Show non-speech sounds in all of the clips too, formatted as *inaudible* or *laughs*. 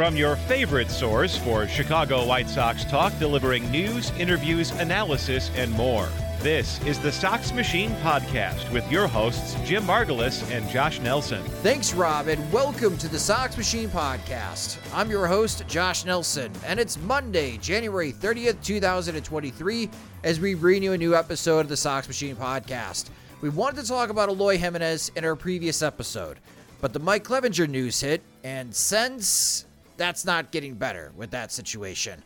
From your favorite source for Chicago White Sox talk, delivering news, interviews, analysis, and more. This is the Sox Machine Podcast with your hosts, Jim Margalus and Josh Nelson. Thanks, Rob, and welcome to the Sox Machine Podcast. I'm your host, Josh Nelson, and it's Monday, January 30th, 2023, as we bring you a new episode of the Sox Machine Podcast. We wanted to talk about Eloy Jimenez in our previous episode, but the Mike Clevinger news hit, and since that's not getting better with that situation.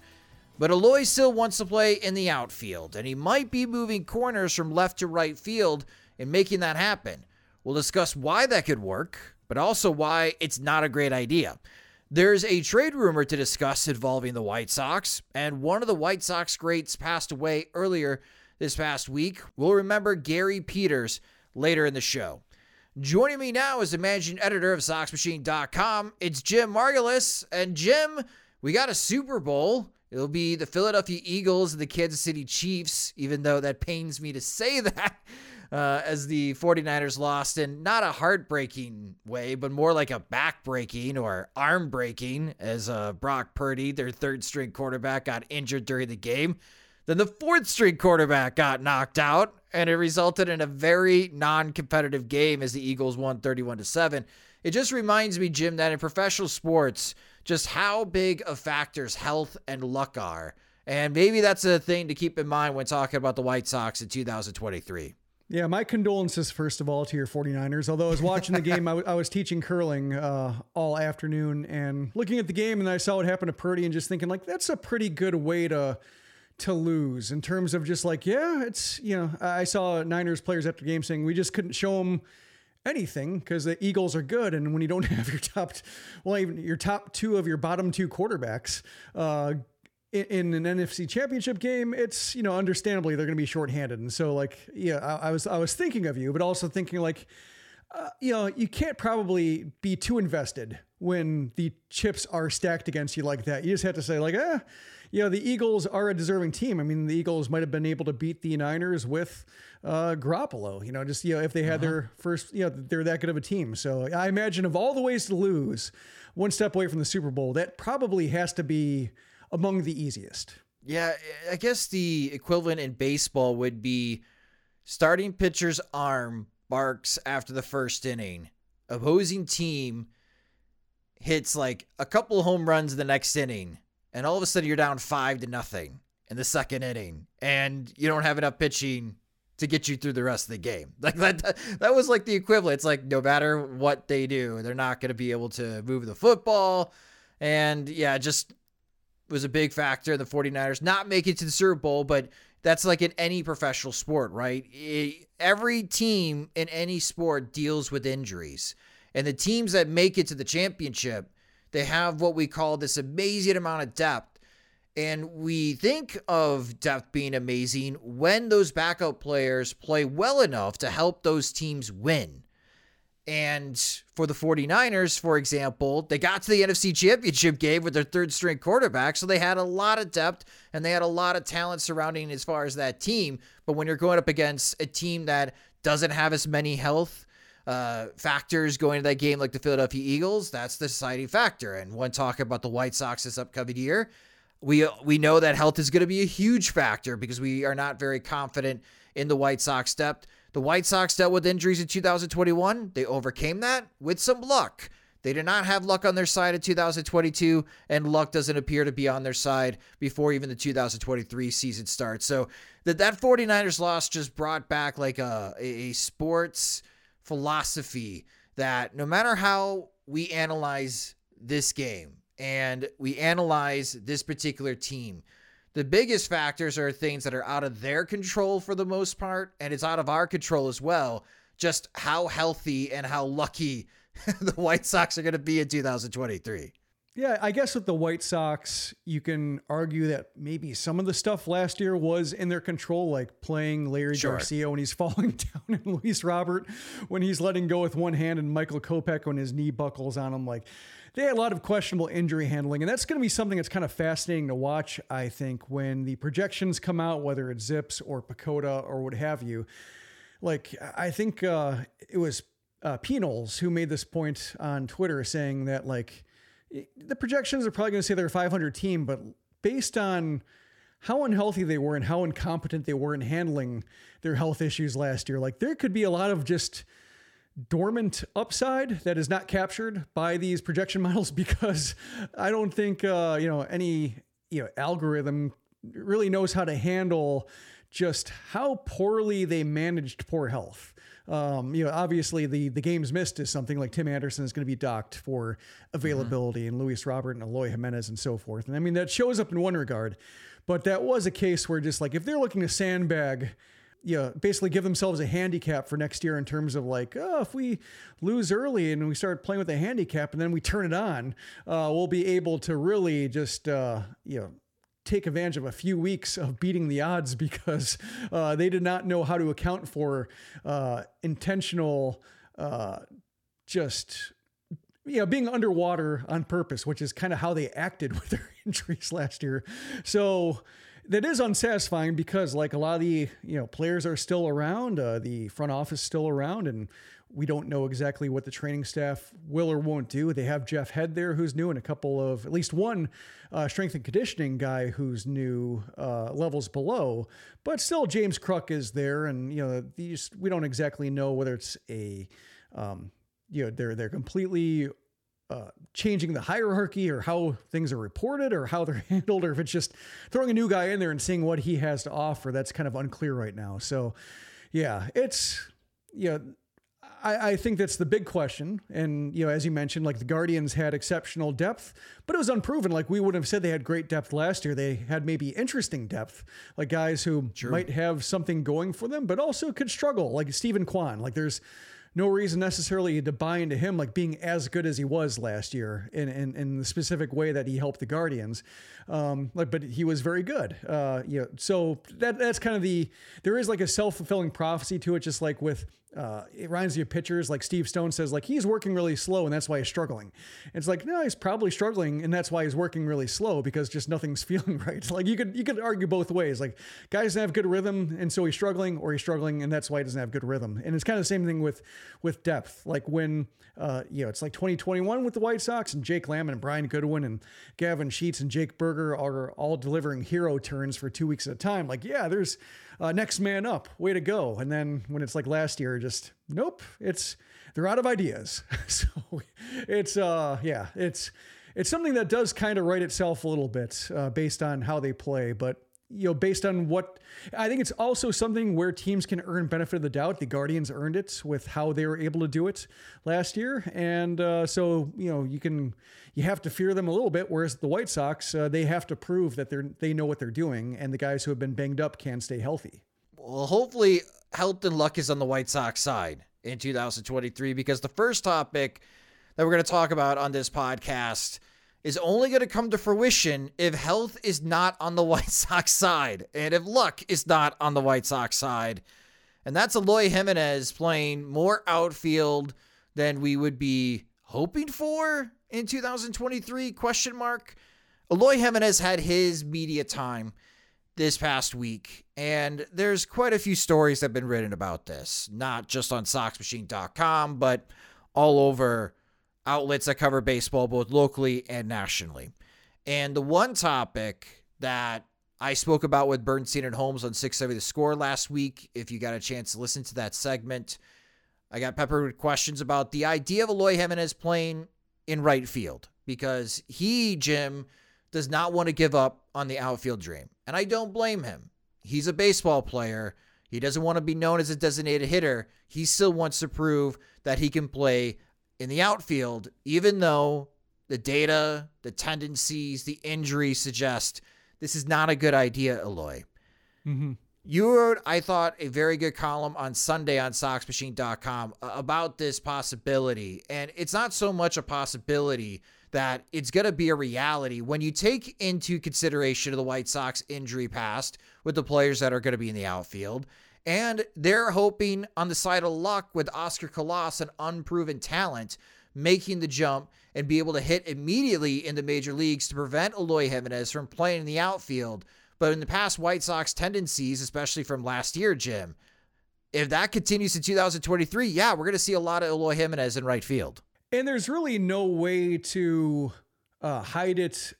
But Eloy still wants to play in the outfield, and he might be moving corners from left to right field and making that happen. We'll discuss why that could work, but also why it's not a great idea. There's a trade rumor to discuss involving the White Sox, and one of the White Sox greats passed away earlier this past week. We'll remember Gary Peters later in the show. Joining me now is the managing editor of SoxMachine.com. It's Jim Margalus. And Jim, we got a Super Bowl. It'll be the Philadelphia Eagles and the Kansas City Chiefs, even though that pains me to say *laughs* that, uh, as the 49ers lost in not a heartbreaking way, but more like a backbreaking or arm breaking, as uh, Brock Purdy, their third string quarterback, got injured during the game. Then the fourth string quarterback got knocked out, and it resulted in a very non-competitive game as the Eagles won 31 to 7. It just reminds me, Jim, that in professional sports, just how big of factors health and luck are. And maybe that's a thing to keep in mind when talking about the White Sox in 2023. Yeah, my condolences, first of all, to your 49ers. Although I was watching the *laughs* game, I, w- I was teaching curling uh, all afternoon and looking at the game, and I saw what happened to Purdy and just thinking, like, that's a pretty good way to to lose in terms of just like, yeah, it's, you know, I saw Niners players after game saying we just couldn't show them anything because the Eagles are good. And when you don't *laughs* have your top, well, even your top two of your bottom two quarterbacks, uh, in, an NFC championship game, it's, you know, understandably they're going to be shorthanded. And so like, yeah, I, I was, I was thinking of you, but also thinking like, uh, you know, you can't probably be too invested when the chips are stacked against you like that. You just have to say like, eh, you know, the Eagles are a deserving team. I mean, the Eagles might have been able to beat the Niners with uh, Garoppolo, you know, just, you know, if they had uh-huh. their first, you know, they're that good of a team. So I imagine of all the ways to lose, one step away from the Super Bowl, that probably has to be among the easiest. Yeah, I guess the equivalent in baseball would be starting pitcher's arm barks after the first inning. Opposing team hits like a couple home runs in the next inning and all of a sudden you're down five to nothing in the second inning, and you don't have enough pitching to get you through the rest of the game. *laughs* Like that, that was like the equivalent. It's like no matter what they do, they're not going to be able to move the football. And yeah, just was a big factor. The 49ers not making it to the Super Bowl, but that's like in any professional sport, right? Every team in any sport deals with injuries. And the teams that make it to the championship they have what we call this amazing amount of depth. And we think of depth being amazing when those backup players play well enough to help those teams win. And for the 49ers, for example, they got to the NFC Championship game with their third string quarterback. So they had a lot of depth and they had a lot of talent surrounding as far as that team. But when you're going up against a team that doesn't have as many health uh, factors going to that game like the Philadelphia Eagles. That's the deciding factor. And one talk about the White Sox this upcoming year, we we know that health is going to be a huge factor because we are not very confident in the White Sox depth. The White Sox dealt with injuries in 2021. They overcame that with some luck. They did not have luck on their side in 2022, and luck doesn't appear to be on their side before even the 2023 season starts. So that that 49ers loss just brought back like a, a sports philosophy that no matter how we analyze this game and we analyze this particular team, the biggest factors are things that are out of their control for the most part, and it's out of our control as well. Just how healthy and how lucky *laughs* the White Sox are going to be in 2023. Yeah, I guess with the White Sox, you can argue that maybe some of the stuff last year was in their control, like playing Leury sure. Garcia when he's *laughs* falling down and Luis Robert when he's letting go with one hand and Michael Kopech when his knee buckles on him. Like they had a lot of questionable injury handling, and that's going to be something that's kind of fascinating to watch, I think, when the projections come out, whether it's Zips or PECOTA or what have you. Like, I think uh, it was uh, Penals who made this point on Twitter saying that like the projections are probably going to say they're a 500 team, but based on how unhealthy they were and how incompetent they were in handling their health issues last year, like there could be a lot of just dormant upside that is not captured by these projection *laughs* models because I don't think uh, you know any you know algorithm really knows how to handle just how poorly they managed poor health. Um, you know, obviously the the games missed is something like Tim Anderson is going to be docked for availability, mm-hmm. and Luis Robert and Eloy Jimenez and so forth. And I mean that shows up in one regard, but that was a case where just like if they're looking to sandbag you know, basically give themselves a handicap for next year in terms of like, oh, if we lose early and we start playing with a handicap and then we turn it on, uh, we'll be able to really just, uh, you know, take advantage of a few weeks of beating the odds because uh, they did not know how to account for uh, intentional, uh, just you know, being underwater on purpose, which is kind of how they acted *laughs* with their injuries last year. So that is unsatisfying because like a lot of the you know players are still around, uh, the front office still around, and we don't know exactly what the training staff will or won't do. They have Jeff Head there, who's new, and a couple of at least one uh, strength and conditioning guy who's new uh, levels below. But still, James Kruk is there, and you know these we don't exactly know whether it's a um, you know they're they're completely uh, changing the hierarchy or how things are reported or how they're *laughs* handled, or if it's just throwing a new guy in there and seeing what he has to offer. That's kind of unclear right now. So, yeah, it's you know I, I, think that's the big question. And, you know, as you mentioned, like the Guardians had exceptional depth, but it was unproven. Like we would have said they had great depth last year. They had maybe interesting depth, like guys who True. might have something going for them, but also could struggle, like Steven Kwan. Like there's, no reason necessarily to buy into him like being as good as he was last year in in, in the specific way that he helped the Guardians. Um, like, but he was very good. Uh, you know, so that that's kind of the there is like a self fulfilling prophecy to it, just like with uh, it reminds me of pitchers like Steve Stone says, like he's working really slow and that's why he's struggling. It's like no, he's probably struggling and that's why he's working really slow because just nothing's *laughs* feeling right. Like you could you could argue both ways. Like guys have good rhythm and so he's struggling, or he's struggling and that's why he doesn't have good rhythm. And it's kind of the same thing with with depth. Like when uh, you know it's like 2021 with the White Sox and Jake Lamb and Brian Goodwin and Gavin Sheets and Jake Burger are all delivering hero turns for two weeks at a time. Like yeah, there's uh, next man up, way to go. And then when it's like last year, just nope, it's they're out of ideas. *laughs* so it's uh yeah, it's it's something that does kind of write itself a little bit uh, based on how they play, but you know, based on what I think it's also something where teams can earn benefit of the doubt. The Guardians earned it with how they were able to do it last year, and uh, so you know you can you have to fear them a little bit. Whereas the White Sox, uh, they have to prove that they're they know what they're doing, and the guys who have been banged up can stay healthy. Well, hopefully, health and luck is on the White Sox side in 2023 because the first topic that we're going to talk about on this podcast is only going to come to fruition if health is not on the *laughs* White Sox side and if luck is not on the White Sox side. And that's Eloy Jimenez playing more outfield than we would be hoping for in 2023 question mark. Eloy Jimenez had his media time this past week And there's quite a few stories that have been written about this, not just on SoxMachine.com, but all over outlets that cover baseball, both locally and nationally. And the one topic that I spoke about with Bernstein and Holmes on 670 The Score last week, if you got a chance to listen to that segment, I got peppered with questions about the idea of Eloy Jimenez playing in right field because he, Jim, does not want to give up on the outfield dream. And I don't blame him. He's a baseball player. He doesn't want to be known as a designated hitter. He still wants to prove that he can play in the outfield, even though the data, the tendencies, the injuries suggest this is not a good idea, Eloy. Mm-hmm. You wrote, I thought, a very good column on Sunday on SoxMachine.com about this possibility. And it's not so much a possibility that it's going to be a reality when you take into consideration the White Sox injury past with the players that are going to be in the outfield. And they're hoping on the side of luck with Oscar Colas, an unproven talent, making the jump and be able to hit immediately in the major leagues to prevent Eloy Jimenez from playing in the outfield. But in the past, White Sox tendencies, especially from last year, Jim, if that continues in 2023, yeah, we're going to see a lot of Eloy Jimenez in right field. And there's really no way to uh, hide it,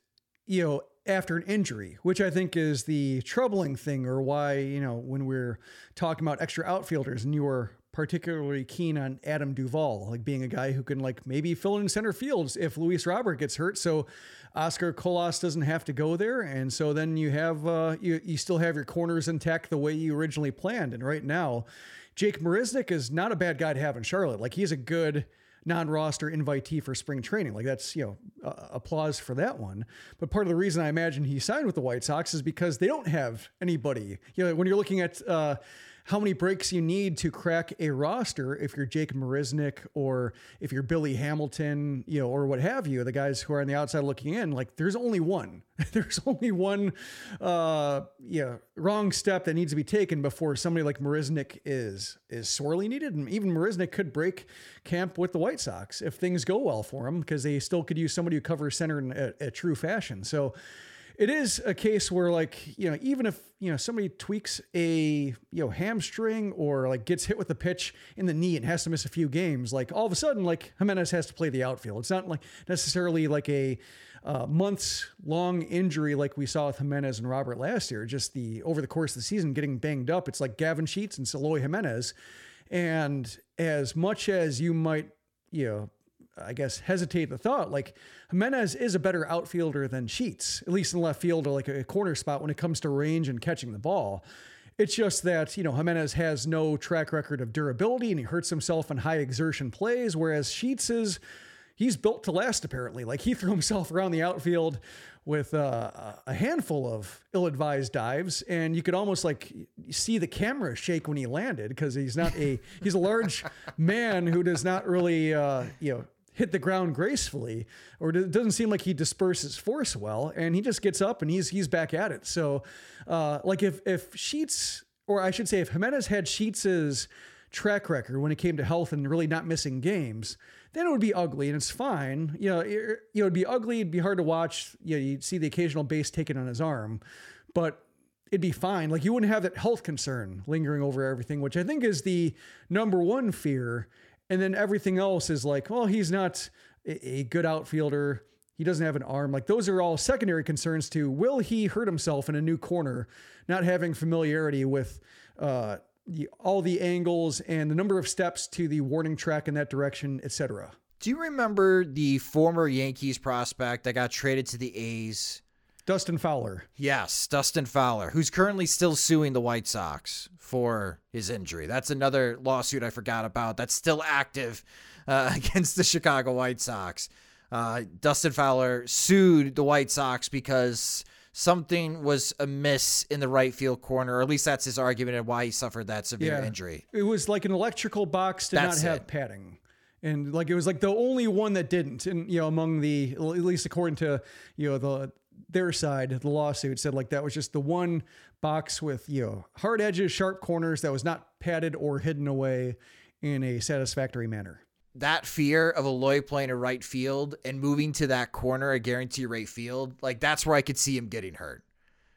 you know, after an injury, which I think is the troubling thing, or why, you know, when we're talking about extra outfielders and you were particularly keen on Adam Duvall, like being a guy who can like maybe fill in center fields if Luis Robert gets hurt. So Oscar Colas doesn't have to go there. And so then you have, uh, you, you still have your corners intact the way you originally planned. And right now, Jake Marisnick is not a bad guy to have in Charlotte. Like he's a good, non-roster invitee for spring training. Like that's you know uh, applause for that one. But part of the reason I imagine he signed with the White Sox is because they don't have anybody. You know when you're looking at. Uh, how many breaks you need to crack a roster if you're Jake Marisnick or if you're Billy Hamilton, you know, or what have you, the guys who are on the outside looking in, like there's only one. *laughs* there's only one uh yeah, wrong step that needs to be taken before somebody like Marisnick is is sorely needed. And even Marisnick could break camp with the White Sox if things go well for him, because they still could use somebody who covers center in a, a true fashion. So it is a case where like you know even if you know somebody tweaks a you know hamstring or like gets hit with a pitch in the knee and has to miss a few games like all of a sudden like Jimenez has to play the outfield. It's not like necessarily like a uh, months long injury like we saw with Jimenez and Robert last year. Just the over the course of the season getting banged up it's like Gavin Sheets and Eloy Jimenez. And as much as you might you know I guess, hesitate the thought. Like Jimenez is a better outfielder than Sheets, at least in left field or like a corner spot when it comes to range and catching the ball. It's just that, you know, Jimenez has no track record of durability and he hurts himself in high exertion plays, whereas Sheets is he's built to last apparently. Like he *laughs* threw himself around the outfield with uh, a handful of ill-advised dives, and you could almost like see the camera shake when he landed because he's not a he's a large *laughs* man who does not really uh, you know hit the ground gracefully, or it doesn't seem like he disperses force well, and he just gets up and he's he's back at it. So, uh, like if if Sheets, or I should say, if Jimenez had Sheets's track record when it came to health and really not missing games, then it would be ugly, and it's fine. You know, it, you know, it'd be ugly. It'd be hard to watch. You know, you'd see the occasional base taken on his arm, but it'd be fine. Like you wouldn't have that health concern lingering over everything, which I think is the number one fear and then everything else is like, well, he's not a good outfielder. He doesn't have an arm. Like those are all secondary concerns to will he hurt himself in a new corner, not having familiarity with uh, the, all the angles and the number of steps to the warning track in that direction, etc. Do you remember the former Yankees prospect that got traded to the A's Dustin Fowler. Yes, Dustin Fowler, who's currently still suing the White Sox for his injury. That's another lawsuit I forgot about that's still active uh, *laughs* against the Chicago White Sox. Uh, Dustin Fowler sued the White Sox because something was amiss in the right field corner, or at least that's his argument and why he suffered that severe yeah. injury. It was like an electrical box did that's not have it. padding and like it was like the only one that didn't and you know among the at least according to you know the their side, the lawsuit said like that was just the one box with, you know, hard edges, sharp corners that was not padded or hidden away in a satisfactory manner. That fear of Eloy playing a right field and moving to that corner, a guarantee right field, like that's where I could see him getting hurt.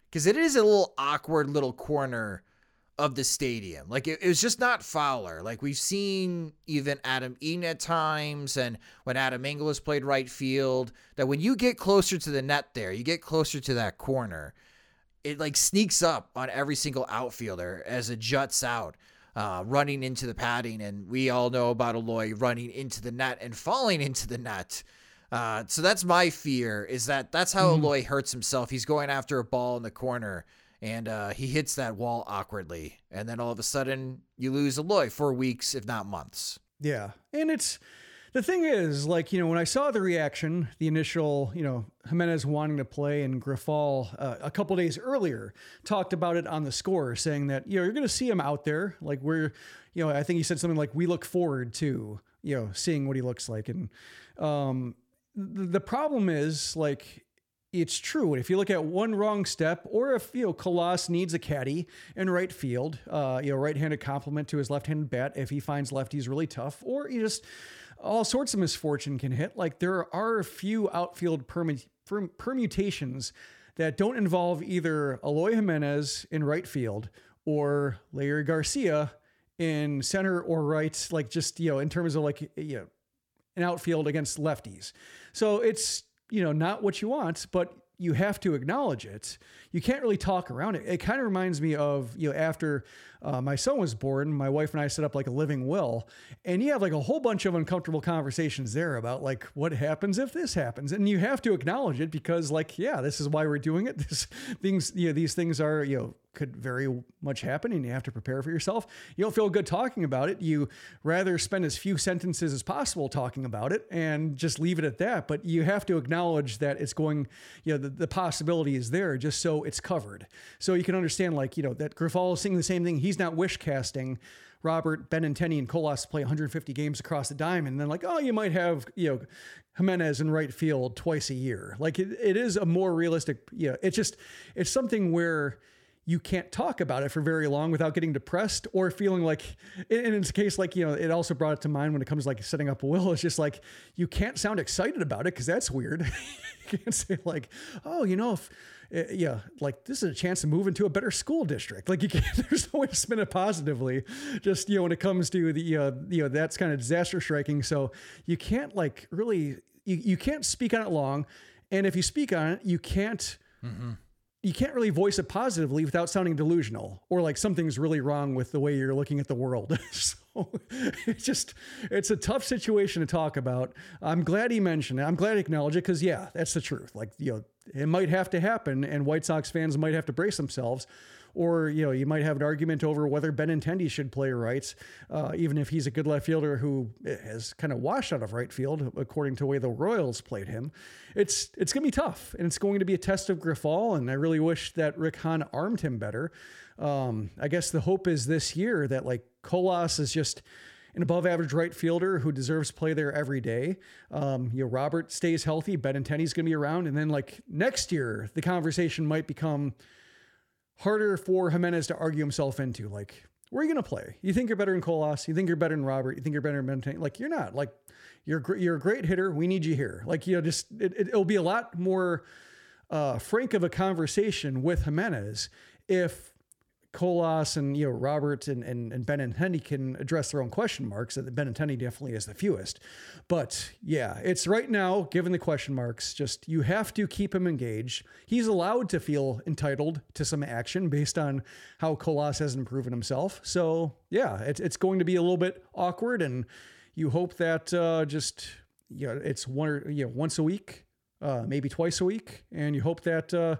because it is a little awkward little corner of the stadium. Like it, it, was just not Fowler. Like we've seen even Adam Eaton at times, and when Adam Engel has played right field, that when you get closer to the net there, you get closer to that corner, it like sneaks up on every single outfielder as it juts out. Uh, running into the padding, and we all know about Eloy running into the net and falling into the net. Uh, so that's my fear is that that's how mm-hmm. Eloy hurts himself. He's going after a ball in the corner and uh, he hits that wall awkwardly, and then all of a sudden you lose Eloy for weeks, if not months. Yeah, and it's the thing is, like you know, when I saw the reaction, the initial, you know, Jimenez wanting to play, and Grifol uh, a couple days earlier talked about it on the score, saying that you know you're going to see him out there, like we're, you know, I think he said something like we look forward to you know seeing what he looks like, and um, the problem is like it's true. And If you look at one wrong step, or if you know Colas needs a caddy in right field, uh, you know, right-handed complement to his left-handed bat if he finds lefties really tough, or you just all sorts of misfortune can hit. Like there are a few outfield permut- permutations that don't involve either Eloy Jimenez in right field or Leury Garcia in center or right, like just you know in terms of like you know an outfield against lefties. So it's you know, not what you want, but you have to acknowledge it. You can't really talk around it. It kind of reminds me of, you know, after uh, my son was born, my wife and I set up like a living will, and you have like a whole bunch of uncomfortable conversations there about like what happens if this happens, and you have to acknowledge it because, like, yeah, this is why we're doing it. *laughs* This things, you know, these things are, you know, could very much happen and you have to prepare for yourself. You don't feel good talking about it. You rather spend as few sentences as possible talking about it and just leave it at that. But you have to acknowledge that it's going, you know, the, the possibility is there just so it's covered. So you can understand, like, you know, that Grifol is saying the same thing he's not wish casting Robert Benintendi and Colas play 150 games across the diamond. And then like, oh, you might have, you know, Jimenez in right field twice a year. Like it, it is a more realistic, you know, it's just, it's something where you can't talk about it for very long without getting depressed or feeling like in its case like you know it also brought it to mind when it comes to like setting up a will it's just like you can't sound excited about it because that's weird *laughs* you can't say like oh you know if uh, yeah, like this is a chance to move into a better school district. Like you can't, *laughs* there's no way to spin it positively. Just you know, when it comes to the uh, you know that's kind of disaster striking. So you can't like really you, you can't speak on it long, and if you speak on it, you can't. Mm-hmm you can't really voice it positively without sounding delusional or like something's really wrong with the way you're looking at the world. *laughs* so it's just it's a tough situation to talk about. I'm glad he mentioned it. I'm glad he acknowledged it because yeah, that's the truth. Like you know, it might have to happen, and White Sox fans might have to brace themselves or you know you might have an argument over whether Benintendi should play right, uh, even if he's a good left fielder who has kind of washed out of right field according to the way the Royals played him. It's it's going to be tough, and it's going to be a test of Grifol, and I really wish that Rick Hahn armed him better. Um, I guess the hope is this year that like Colas is just an above average right fielder who deserves to play there every day. Um, you know, Robert stays healthy, Benintendi's going to be around. And then like next year, the conversation might become, harder for Jimenez to argue himself into. Like, where are you going to play? You think you're better than Colas? You think you're better than Robert? You think you're better than Benton? Like, you're not. Like, you're you're a great hitter. We need you here. Like, you know, just it, it, will be a lot more uh, frank of a conversation with Jimenez if Colas and you know Robert and and, Ben and Benintendi can address their own question marks. That Benintendi definitely is the fewest, but yeah, it's right now given the question marks. Just you have to keep him engaged. He's allowed to feel entitled to some action based on how Colas hasn't proven himself. So yeah, it's it's going to be a little bit awkward, and you hope that uh, just you know it's one or you know once a week, uh, maybe twice a week, and you hope that uh,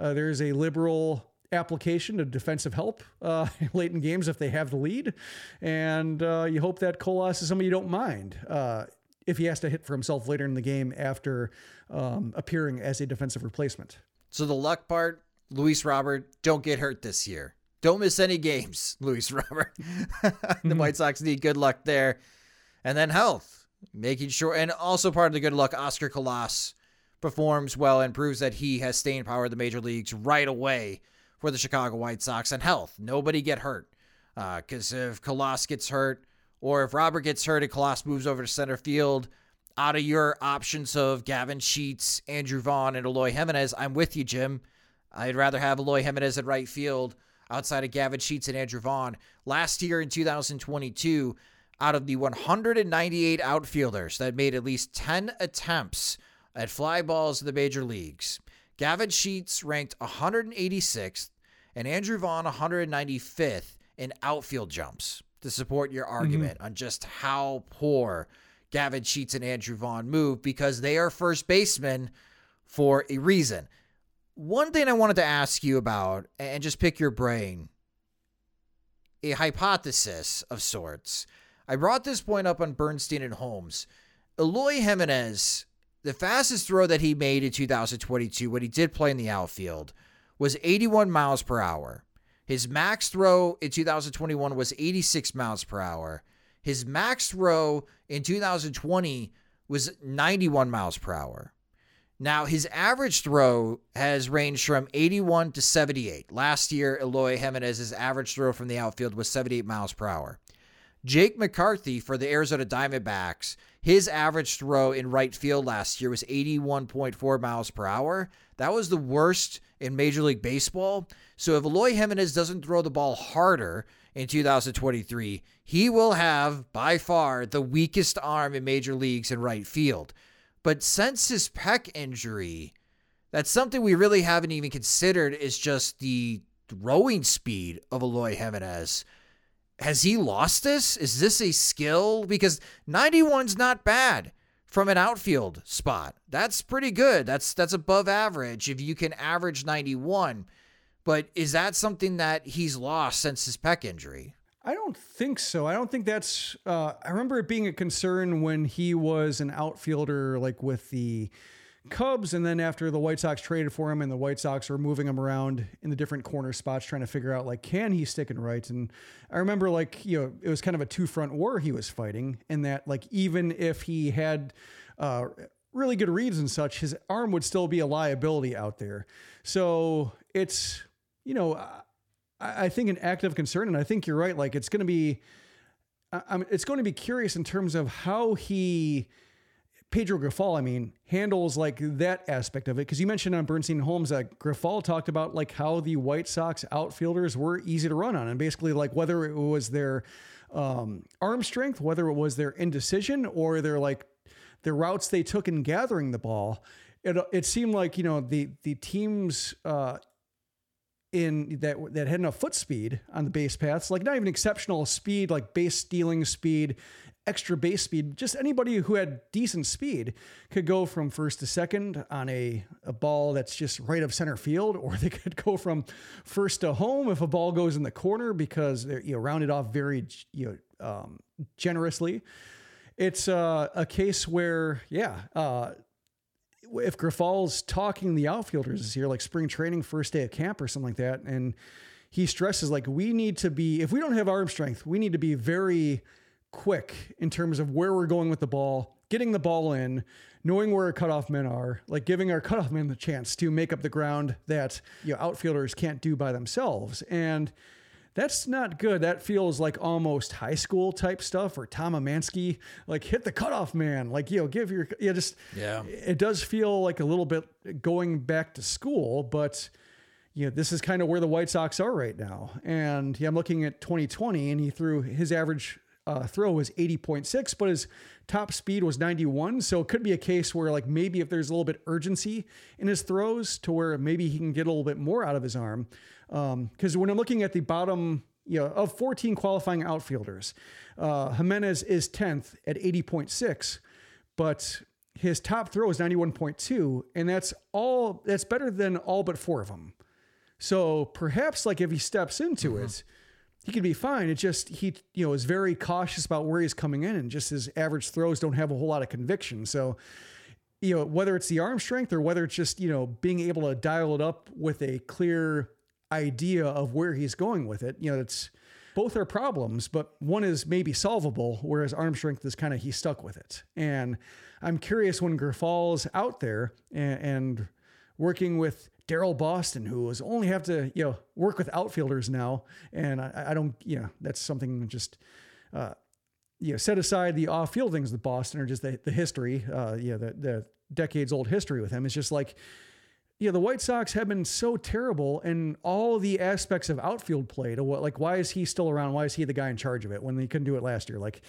uh there's a liberal application of defensive help uh, *laughs* late in games if they have the lead. And uh, you hope that Colas is somebody you don't mind uh, if he has to hit for himself later in the game after um, appearing as a defensive replacement. So the luck part, Luis Robert, don't get hurt this year. Don't miss any games, *laughs* Luis Robert. the mm-hmm. White Sox need good luck there. And then health, making sure, and also part of the good luck, Oscar Colas performs well and proves that he has staying power in the major leagues right away for the Chicago White Sox and health. Nobody get hurt. Because uh, if Colas gets hurt, or if Robert gets hurt and Colas moves over to center field, out of your options of Gavin Sheets, Andrew Vaughn, and Eloy Jimenez, I'm with you, Jim. I'd rather have Eloy Jimenez at right field outside of Gavin Sheets and Andrew Vaughn. Last year in 2022, out of the 198 outfielders that made at least 10 attempts at fly balls in the major leagues, Gavin Sheets ranked 186th and Andrew Vaughn 195th in outfield jumps to support your argument mm-hmm. on just how poor Gavin Sheets and Andrew Vaughn move because they are first basemen for a reason. One thing I wanted to ask you about and just pick your brain a hypothesis of sorts. I brought this point up on Bernstein and Holmes. Eloy Jimenez, the fastest throw that he made in 2022 when he did play in the outfield was 81 miles per hour. His max throw in 2021 was 86 miles per hour. His max throw in 2020 was 91 miles per hour. Now, his average throw has ranged from 81 to 78. Last year, Eloy Jimenez's average throw from the outfield was 78 miles per hour. Jake McCarthy for the Arizona Diamondbacks, his average throw in right field last year was 81.4 miles per hour. That was the worst in Major League Baseball. So if Eloy Jimenez doesn't throw the ball harder in 2023, he will have by far the weakest arm in major leagues in right field. But since his pec injury, that's something we really haven't even considered is just the throwing speed of Eloy Jimenez. Has he lost this? Is this a skill? Because 91's not bad from an outfield spot. That's pretty good. That's that's above average if you can average 91. But is that something that he's lost since his pec injury? I don't think so. I don't think that's. Uh, I remember it being a concern when he was an outfielder, like with the Cubs, and then after the White Sox traded for him, and the White Sox were moving him around in the different corner spots, trying to figure out like, can he stick in right? And I remember like you know it was kind of a two front war he was fighting, in that like even if he had. Uh, really good reads and such, his arm would still be a liability out there. So it's, you know, I think an active concern, and I think you're right. Like it's going to be, I mean, it's going to be curious in terms of how he, Pedro Grifol, I mean, handles like that aspect of it. Because you mentioned on Bernstein Holmes that Grifol talked about like how the White Sox outfielders were easy to run on, and basically like whether it was their um, arm strength, whether it was their indecision, or their like the routes they took in gathering the ball. It, it seemed like you know the the teams uh, in that that had enough foot speed on the base paths, like not even exceptional speed, like base stealing speed, extra base speed. Just anybody who had decent speed could go from first to second on a, a ball that's just right of center field, *laughs* or they could go from first to home if a ball goes in the corner because they're you know rounded off very you know um, generously. It's uh, a case where yeah. Uh, if Grifol's talking the outfielders this year, like spring training, first day of camp or something like that, and he stresses like we need to be if we don't have arm strength, we need to be very quick in terms of where we're going with the ball, getting the ball in, knowing where our cutoff men are, like giving our cutoff men the chance to make up the ground that you know, outfielders can't do by themselves. And that's not good. That feels like almost high school type stuff or Tom Emanski, like hit the cutoff man, like, you know, give your, yeah, just, yeah, it does feel like a little bit going back to school, but, you know, this is kind of where the White Sox are right now. And yeah, I'm looking at 2020 and he threw his average uh, throw was 80.6, but his top speed was 91. So it could be a case where, like, maybe if there's a little bit urgency in his throws to where maybe he can get a little bit more out of his arm, because um, when I'm looking at the bottom, you know, of 14 qualifying outfielders, uh, Jimenez is 10th at 80.6, but his top throw is 91.2, and that's all. That's better than all but four of them. So perhaps, like, if he steps into mm-hmm. it, he could be fine. It just he you know is very cautious about where he's coming in, and just his average throws don't have a whole lot of conviction. So you know whether it's the arm strength or whether it's just you know being able to dial it up with a clear idea of where he's going with it. You know, it's both are problems, but one is maybe solvable, whereas arm strength is kind of he's stuck with it. And I'm curious when Grifol's out there and, and working with Daryl Boston, who was only have to you know work with outfielders now, and I, I don't you know that's something just. Uh, you know, set aside the off-field things with Boston or just the, the history, uh, you know, the, the decades old history with him. It's just like yeah, the White Sox have been so terrible in all the aspects of outfield play. To what, like, why is he still around? Why is he the guy in charge of it when they couldn't do it last year? Like,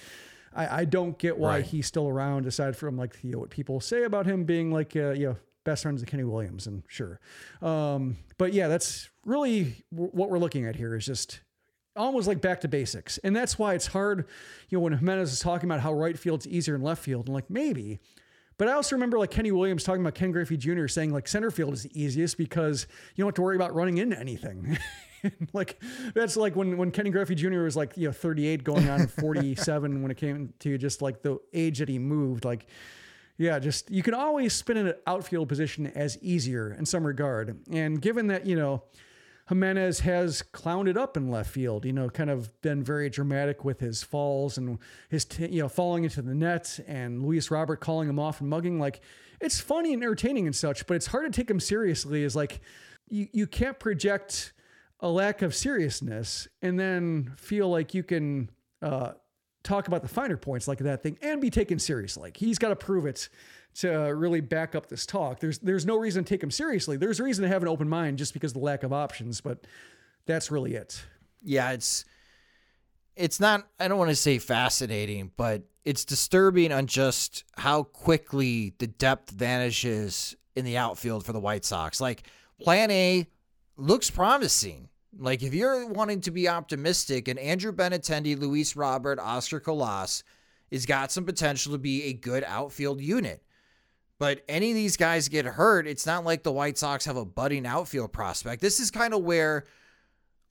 I, I don't get why Right. he's still around. Aside from like you know what people say about him being like uh, you know best friends of Kenny Williams, and sure, um, but yeah, that's really w- what we're looking at here is just almost like back to basics. And that's why it's hard, you know, when Jimenez is talking about how right field's easier than left field, and like maybe. But I also remember like Kenny Williams talking about Ken Griffey Jr. saying like center field is the easiest because you don't have to worry about running into anything. *laughs* like that's like when when Kenny Griffey Jr. was like you know 38 going on 47 *laughs* when it came to just like the age that he moved like yeah, just you can always spin an outfield position as easier in some regard. And given that, you know, Jimenez has clowned it up in left field, you know, kind of been very dramatic with his falls and his, t- you know, falling into the net and Luis Robert calling him off and mugging. Like, it's funny and entertaining and such, but it's hard to take him seriously. Is like, you, you can't project a lack of seriousness and then feel like you can, uh, talk about the finer points like that thing and be taken seriously. Like he's got to prove it to really back up this talk. There's there's no reason to take him seriously. There's a reason to have an open mind just because the lack of options, but that's really it. yeah, it's it's not I don't want to say fascinating, but it's disturbing on just how quickly the depth vanishes in the outfield for the White Sox. Like plan A looks promising. Like if you're wanting to be optimistic and Andrew Benintendi, Luis Robert, Oscar Colas has got some potential to be a good outfield unit. But any of these guys get hurt, it's not like the White Sox have a budding outfield prospect. This is kind of where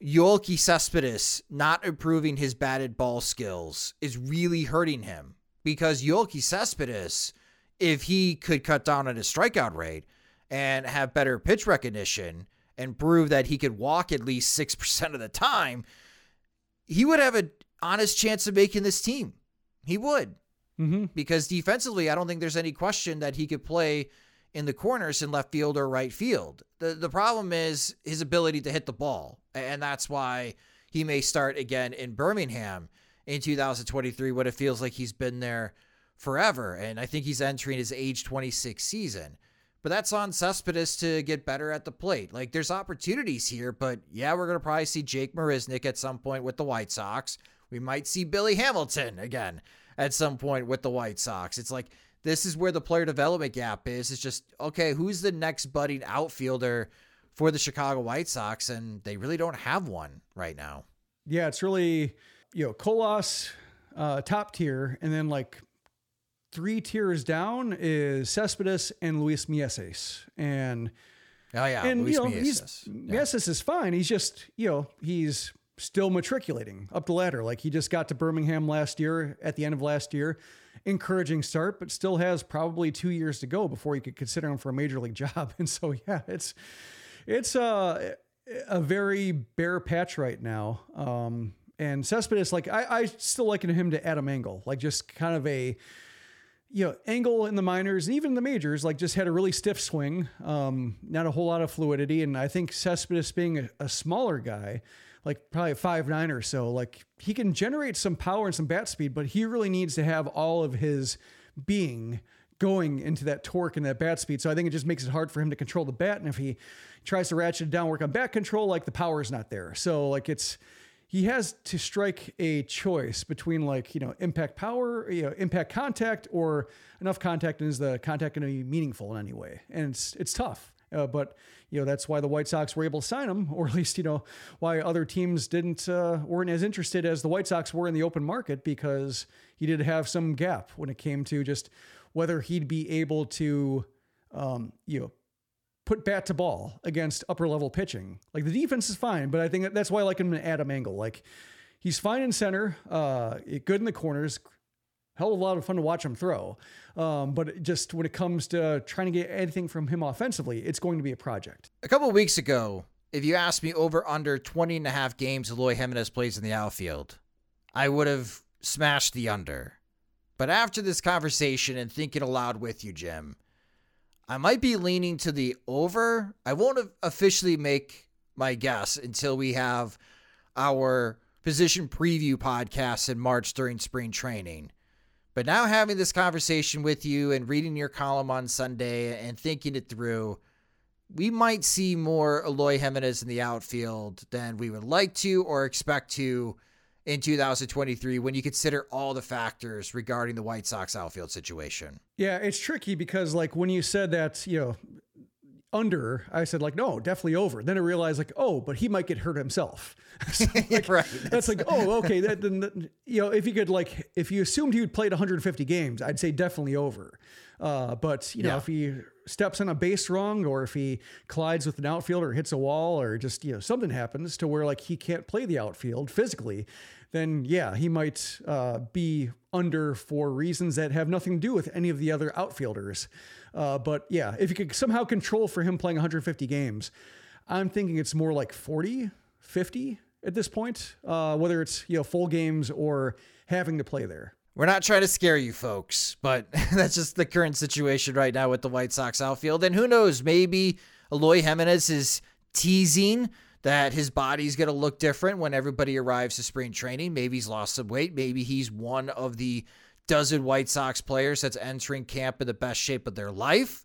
Yoelqui Cespedes not improving his batted ball skills is really hurting him because Yoelqui Cespedes, if he could cut down on his strikeout rate and have better pitch recognition and prove that he could walk at least 6% of the time, he would have an honest chance of making this team. He would Mm-hmm. because defensively, I don't think there's any question that he could play in the corners in left field or right field. The the problem is his ability to hit the ball, and that's why he may start again in Birmingham in 2023 when it feels like he's been there forever. And I think he's entering his age 26 season. But that's on Cespedes to get better at the plate. Like there's opportunities here, but yeah, we're gonna probably see Jake Marisnick at some point with the White Sox. We might see Billy Hamilton again at some point with the White Sox. It's like this is where the player development gap is. It's just okay, who's the next budding outfielder for the Chicago White Sox? And they really don't have one right now. Yeah, it's really you know Colas uh, top tier, and then like three tiers down is Cespedes and Luis Mieses, and Oh yeah, and Luis you know Mieses. Yeah. Mieses is fine. He's just you know he's still matriculating up the ladder. Like he just got to Birmingham last year at the end of last year, encouraging start, but still has probably two years to go before you could consider him for a major league *laughs* job. And so yeah, it's it's a a very bare patch right now. Um, and Cespedes, like I, I still liken him to Adam Engel, like just kind of a you know, Engel in the minors and even the majors, like just had a really stiff swing, um, not a whole lot of fluidity. And I think Cespedes being a, a smaller guy, like probably five nine or so, like he can generate some power and some bat speed, but he really needs to have all of his being going into that torque and that bat speed. So I think it just makes it hard for him to control the bat. And if he tries to ratchet it down, work on bat control, like the power is not there. So like it's he has to strike a choice between like you know impact power you know impact contact or enough contact and is the contact going to be meaningful in any way. And it's it's tough uh, but you know that's why the White Sox were able to sign him *laughs* or at least you know why other teams didn't uh, weren't as interested as the White Sox were in the open market because he did have some gap when it came to just whether he'd be able to um, you know put bat to ball against upper level pitching. Like the defense is fine, but I think that's why I like him in Adam Engel. Like he's fine in center, uh, good in the corners. Hell of a lot of fun to watch him throw. Um, but just when it comes to trying to get anything from him offensively, it's going to be a project. A couple weeks ago, if you asked me over under 20 and a half games Eloy Jimenez plays in the outfield, I would have smashed the under. But after this conversation and thinking aloud with you, Jim, I might be leaning to the over. I won't officially make my guess until we have our position preview podcast in March during spring training. But now having this conversation with you and reading your column on Sunday and thinking it through, we might see more Eloy Jimenez in the outfield than we would like to or expect to in 2023 when you consider all the factors regarding the White Sox outfield situation. Yeah, it's tricky because like when you said that, you know, under, I said like, no, definitely over. Then I realized like, oh, but he might get hurt himself. *laughs* so *laughs* like, right. That's like, oh, okay. That then, you know, if you could like, if you assumed he would played 150 games, I'd say definitely over. Uh, but you know, yeah. if he steps on a base wrong, or if he collides with an outfielder, or hits a wall, or just you know something happens to where like he can't play the outfield physically, then yeah, he might uh, be under for reasons that have nothing to do with any of the other outfielders. Uh, but yeah, if you could somehow control for him playing 150 games, I'm thinking it's more like 40, 50 at this point, uh, whether it's you know full games or having to play there. We're not trying to scare you folks, but *laughs* that's just the current situation right now with the White Sox outfield. And who knows, maybe Eloy Jimenez is teasing that his body's going to look different when everybody arrives to spring training. Maybe he's lost some weight. Maybe he's one of the dozen White Sox players that's entering camp in the best shape of their life.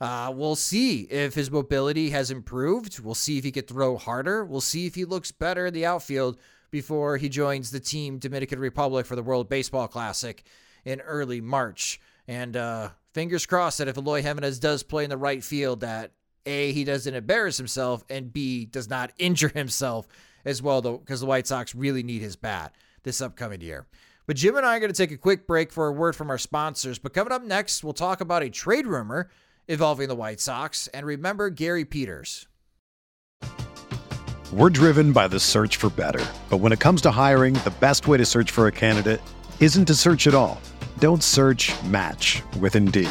Uh, we'll see if his mobility has improved. We'll see if he could throw harder. We'll see if he looks better in the outfield before he joins the team Dominican Republic for the World Baseball Classic in early March. And uh, fingers crossed that if Eloy Jimenez does play in the right field, that A, he doesn't embarrass himself, and B, does not *laughs* injure himself as well, though, because the White Sox really need his bat this upcoming year. But Jim and I are going to take a quick break for a word from our sponsors. But coming up next, we'll talk about a trade rumor involving the White Sox. And remember Gary Peters. We're driven by the search for better. But when it comes to hiring, the best way to search for a candidate isn't to search at all. Don't search match with Indeed.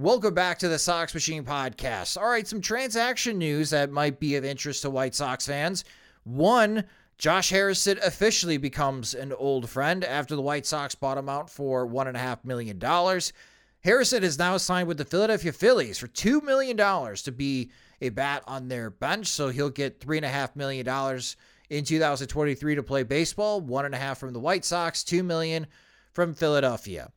Welcome back to the Sox Machine Podcast. All right, some transaction news that might be of interest to White Sox fans. One, Josh Harrison officially becomes an old friend after the White Sox bought him out for $1.5 million. Harrison is now signed with the Philadelphia Phillies for $2 million to be a bat on their bench. So he'll get $3.5 million in 2023 to play baseball, $1.5 from the White Sox, 2 million from Philadelphia.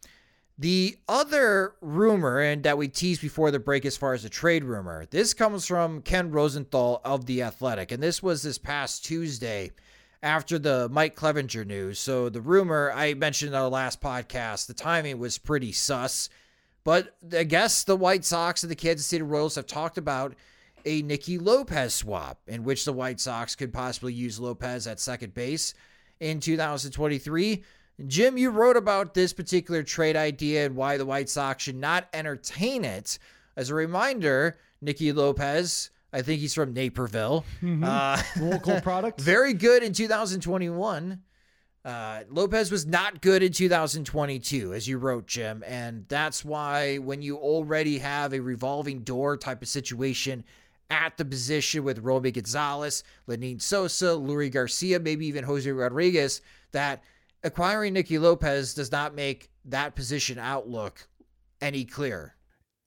The other rumor, and that we teased before the break as far as the trade rumor, this comes from Ken Rosenthal of The Athletic. And this was this past Tuesday after the Mike Clevinger news. So the rumor I mentioned in our last podcast, the timing was pretty sus. But I guess the White Sox and the Kansas City Royals have talked about a Nicky Lopez swap in which the White Sox could possibly use Lopez at second base in 2023. Jim, you wrote about this particular trade idea and why the White Sox should not entertain it. As a reminder, Nicky Lopez, I think he's from Naperville. Mm-hmm. Uh, Local *laughs* product. Very good in 2021. Uh, Lopez was not good in 2022, as you wrote, Jim. And that's why when you already have a revolving door type of situation at the position with Romy Gonzalez, Lenyn Sosa, Leury Garcia, maybe even Jose Rodriguez, that – acquiring Nicky Lopez does not make that position outlook any clearer.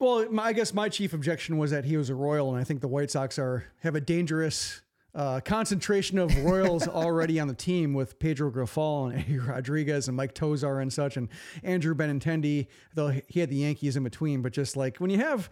Well, my, I guess my chief objection was that he was a Royal, and I think the White Sox are have a dangerous uh, concentration of Royals *laughs* already on the team with Pedro Grifol and Eddie Rodriguez and Mike Tosar and such, and Andrew Benintendi, though he had the Yankees in between. But just like when you have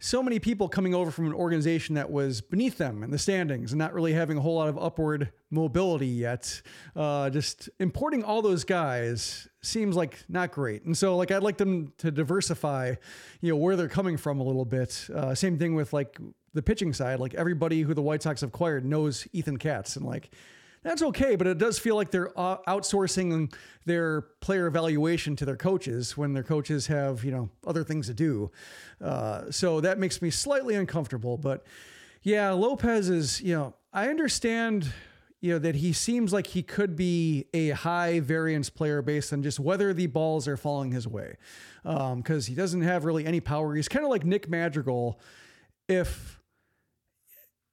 so many people coming over from an organization that was beneath them in the standings and not really having a whole lot of upward mobility yet. Uh, just importing all those guys seems like not great. And so, like, I'd like them to diversify, you know, where they're coming from a little bit. Uh, same thing with like the pitching side. Like, everybody who the White Sox have acquired knows Ethan Katz, and like, that's okay, but it does feel like they're uh, outsourcing their player evaluation to their coaches when their coaches have, you know, other things to do. Uh, so that makes me slightly uncomfortable. But yeah, Lopez is, you know, I understand, you know, that he seems like he could be a high variance player based on just whether the balls are falling his way. Because um, he doesn't have really any power. He's kind of like Nick Madrigal. If,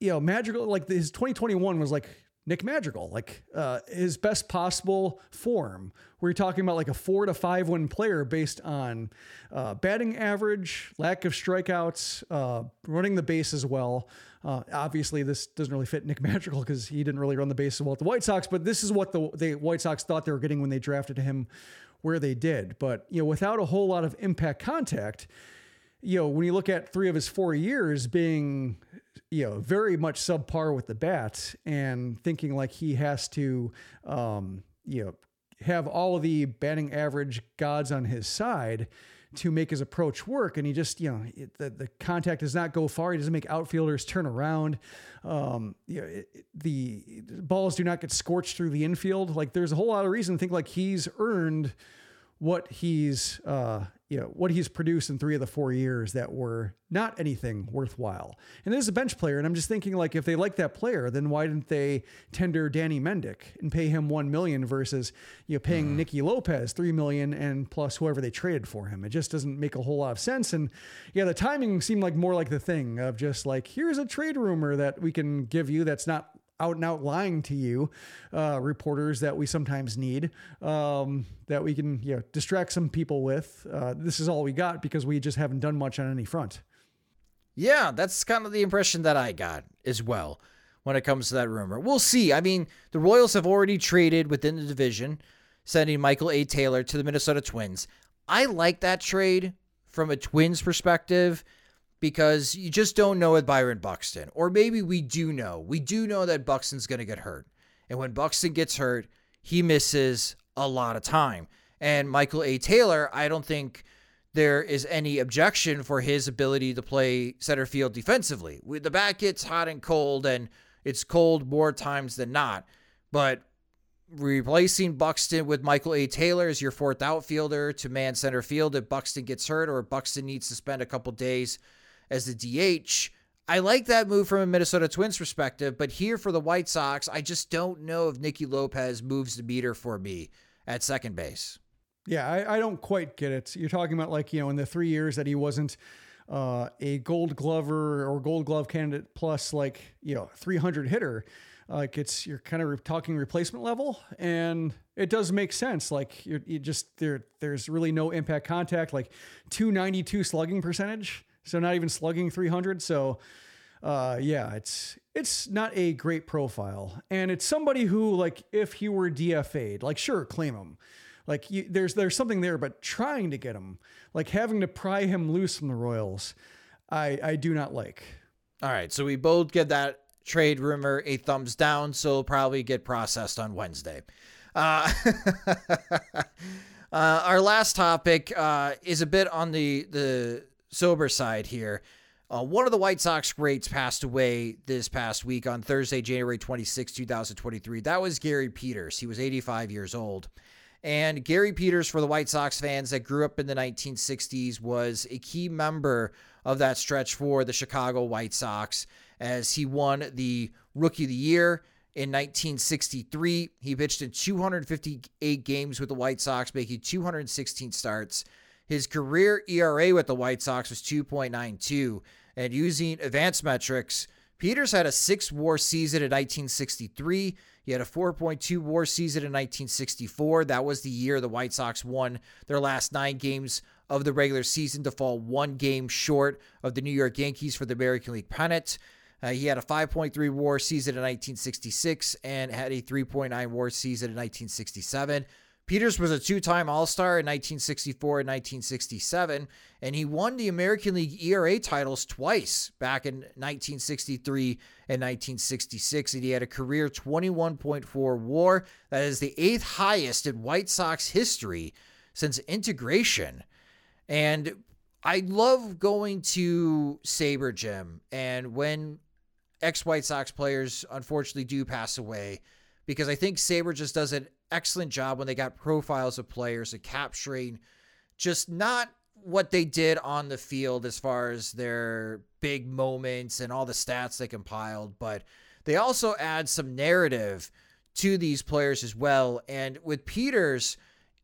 you know, Madrigal, like his 2021 was like, Nick Madrigal, like uh, his best possible form. We're talking about like a four to five win player based on uh, batting average, lack of strikeouts, uh, running the base as well. Uh, obviously, this doesn't really fit Nick *laughs* Madrigal because he didn't really run the base as well at the White Sox. But this is what the, the White Sox thought they were getting when they drafted him where they did. But you know, without a whole lot of impact contact, you know, when you look at three of his four years being you know, very much subpar with the bats and thinking like he has to, um, you know, have all of the batting average gods on his side to make his approach work. And he just, you know, it, the, the contact does not go far. He doesn't make outfielders turn around. Um, you know, it, the balls do not get scorched through the infield. Like there's a whole lot of reason to think like he's earned what he's, uh, you know, what he's produced in three of the four years that were not anything worthwhile. And there's a bench player, and I'm just thinking like if they like that player, then why didn't they tender Danny Mendick and pay him one million versus you know paying mm. Nicky Lopez three million and plus whoever they traded for him? It just doesn't make a whole lot of sense. And yeah, the timing seemed like more like the thing of just like here's a trade rumor that we can give you that's not out and out lying to you, uh, reporters that we sometimes need, um, that we can you know, distract some people with. Uh, this is all we got because we just haven't done much on any front. Yeah, that's kind of the impression that I got as well when it comes to that rumor. We'll see. I mean, the Royals have already traded within the division, sending Michael A. Taylor to the Minnesota Twins. I like that trade from a Twins perspective because you just don't know with Byron Buxton. Or maybe we do know. We do know that Buxton's going to get hurt. And when Buxton gets hurt, he misses a lot of time. And Michael A. Taylor, I don't think there is any objection for his ability to play center field defensively. The bat gets hot and cold, and it's cold more times than not. But replacing Buxton with Michael A. Taylor as your fourth outfielder to man center field if Buxton gets hurt or Buxton needs to spend a couple days as the DH. I like that move from a Minnesota Twins perspective, but here for the White Sox, I just don't know if Nicky Lopez moves the meter for me at second base. Yeah, I, I don't quite get it. You're talking about like, you know, in the three years that he wasn't uh, a gold glover or gold glove candidate plus like, you know, 300 hitter. Like it's you're kind of re- talking replacement level, and it does make sense. Like you're you just there, there's really no impact contact. Like 292 slugging percentage so not even slugging 300. So uh, yeah, it's it's not a great profile, and it's somebody who like if he were DFA'd, like sure claim him, like you, there's there's something there, but trying to get him, like having to pry him loose from the Royals, I I do not like. All right, so we both get that trade rumor a thumbs down, so it'll probably get processed on Wednesday. Uh, *laughs* uh, our last topic uh, is a bit on the the sober side here. Uh, one of the White Sox greats passed away this past week on Thursday, January 26, 2023. That was Gary Peters. He was 85 years old. And Gary Peters, for the White Sox fans that grew up in the 1960s, was a key member of that stretch for the Chicago White Sox as he won the Rookie of the Year in 1963. He pitched in 258 games with the White Sox, making 216 starts. His career ERA with the White Sox was 2.92, and using advanced metrics, Peters had a six war season in 1963. He had a 4.2 war season in 1964. That was the year the White Sox won their last nine games of the regular season to fall one game short of the New York Yankees for the American League pennant. Uh, he had a 5.3 war season in 1966 and had a 3.9 war season in 1967. Peters was a two time All Star in 1964 and 1967, and he won the American League ERA titles twice back in 1963 and 1966. And he had a career 21.4 war. That is the eighth highest in White Sox history since integration. And I love going to SABR Gym, and when ex White Sox players unfortunately do pass away, because I think SABR just does an excellent job when they got profiles of players and capturing just not what they did on the field as far as their big moments and all the stats they compiled, but they also add some narrative to these players as well. And with Peters,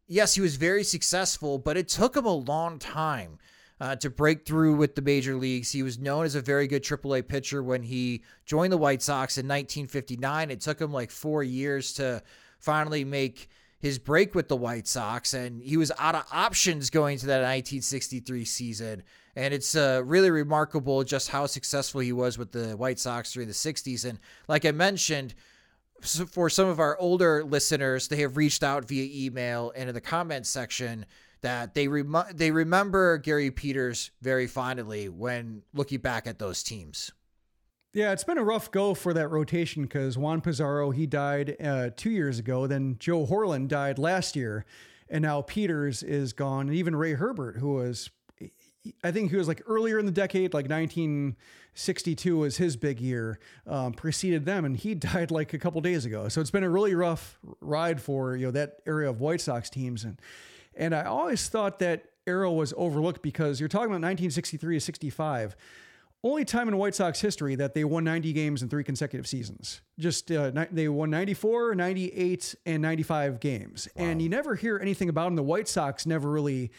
yes, he was very successful, but it took him a long time. Uh, to break through with the major leagues. He was known as a very good AAA pitcher when he joined the White Sox in 1959. It took him like four years to finally make his break with the White Sox, and he was out of options going to that 1963 season. And it's uh, really remarkable just how successful he was with the White Sox during the 60s. And like I mentioned, for some of our older listeners, they have reached out via email and in the comments section that they rem- they remember Gary Peters very fondly when looking back at those teams. Yeah, it's been a rough go for that rotation because Juan Pizarro he died uh, two years ago. Then Joe Horlen died last year, and now Peters is gone. And even Ray Herbert, who was, I think he was like earlier in the decade, like 1962 was his big year, um, preceded them, and he *laughs* died like a couple days ago. So it's been a really rough ride for you know that area of White Sox teams, and and I always thought that era was overlooked because you're talking about 1963 to 65 only time in White Sox history that they won 90 games in three consecutive seasons. Just uh, they won 94, 98, and 95 games. Wow. And you never hear anything about them. The White Sox never really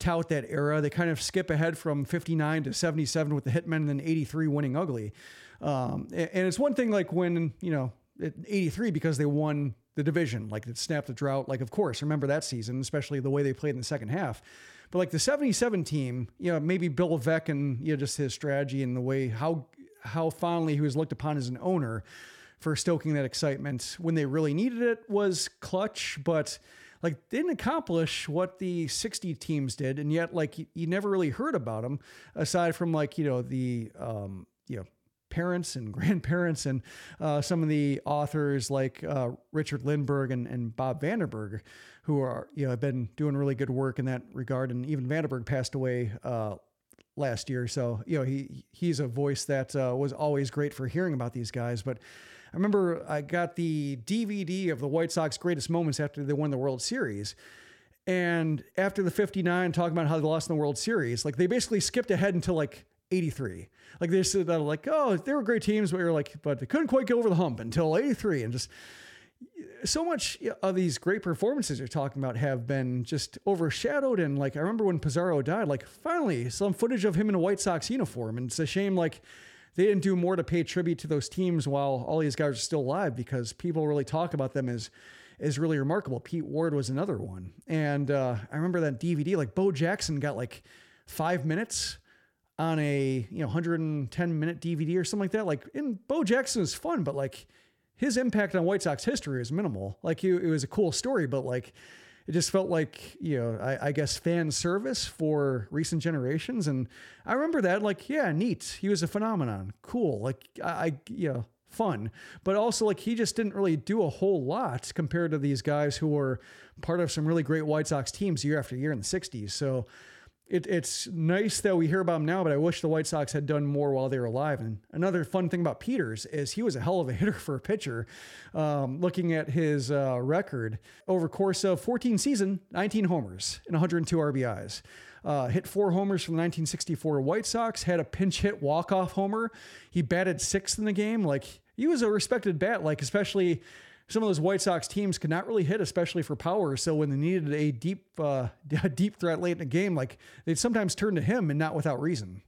tout that era. They kind of skip ahead from 59 to 77 with the Hitmen and then 83 winning ugly. Um, and it's one thing like when, you know, 83 because they won the division, like it snapped the drought. Like, of course, remember that season, especially the way they played in the second half. But like the 77 team, you know, maybe Bill Veeck and you know just his strategy and the way how how fondly he was looked upon as an owner for stoking that excitement when they really needed it was clutch, but like didn't accomplish what the 60 teams did and yet like you, you never really heard about them aside from like you know the um you know parents and *laughs* grandparents and uh, some of the authors like uh, Richard Lindberg and, and Bob Vanderberg, who are you know have been doing really good work in that regard. And even Vanderberg passed away uh, last year, so you know he he's a voice that uh, was always great for hearing about these guys. But I remember I got the DVD of the White Sox greatest moments after they won the World Series. And after the 59, talking about how they lost in the World Series, like they basically skipped ahead until like 83. Like they said that like, oh, they were great teams, but you're like, but they couldn't quite get over the hump until 83. And just so much of these great performances you're talking about have been just overshadowed. And like, I remember when Pizarro died, like finally some footage of him in a White Sox uniform. And it's a shame, like, they didn't do more to pay tribute to those teams while all these guys are still alive because people really talk about them as is really remarkable. Pete Ward was another one. And uh, I remember that DVD, like Bo Jackson got like five minutes on a you know 110 minute DVD or something like that. Like, in Bo Jackson is fun, but like his impact on White Sox history is minimal. Like, it, it was a cool story, but like it just felt like you know I, I, guess fan service for recent generations. And I remember that like yeah, neat. He was a phenomenon, cool. Like I, I you know fun, but also like he just didn't really do a whole lot compared to these guys who were part of some really great White Sox teams year after year in the 60s. So it, it's nice that we hear about him now, but I wish the White Sox had done more while they were alive. And another fun thing about Peters is he was a hell of a *laughs* hitter for a pitcher. Um, looking at his uh, record over course of 14 season, 19 homers and 102 RBIs. Uh, hit four homers from the 1964 White Sox. Had a pinch hit walk off homer. He batted sixth in the game. Like he was a respected bat. Like especially some of those White Sox teams could not really hit, especially for power. So when they needed a deep, uh, *laughs* deep threat late in the game, like they'd sometimes turn to him, and not without reason.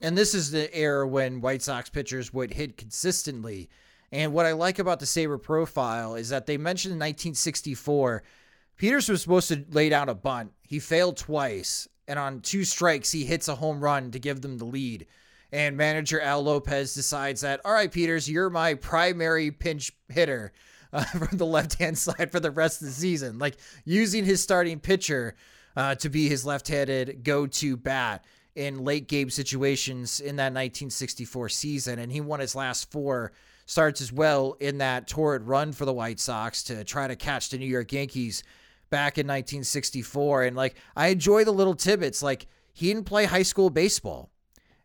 And this is the era when White Sox pitchers would hit consistently. And what I like about the SABR profile is that they mentioned in 1964, Peters was supposed to lay down a bunt. He failed twice. And on two strikes, he hits a home run to give them the lead. And manager Al Lopez decides that, all right, Peters, you're my primary pinch hitter uh, *laughs* from the left hand side for the rest of the season. Like using his starting pitcher uh, to be his left handed go to bat in late game situations in that 1964 season. And he won his last four starts as well in that torrid run for the White Sox to try to catch the New York Yankees back in 1964. And like, I enjoy the little tidbits. Like, he didn't play high school baseball.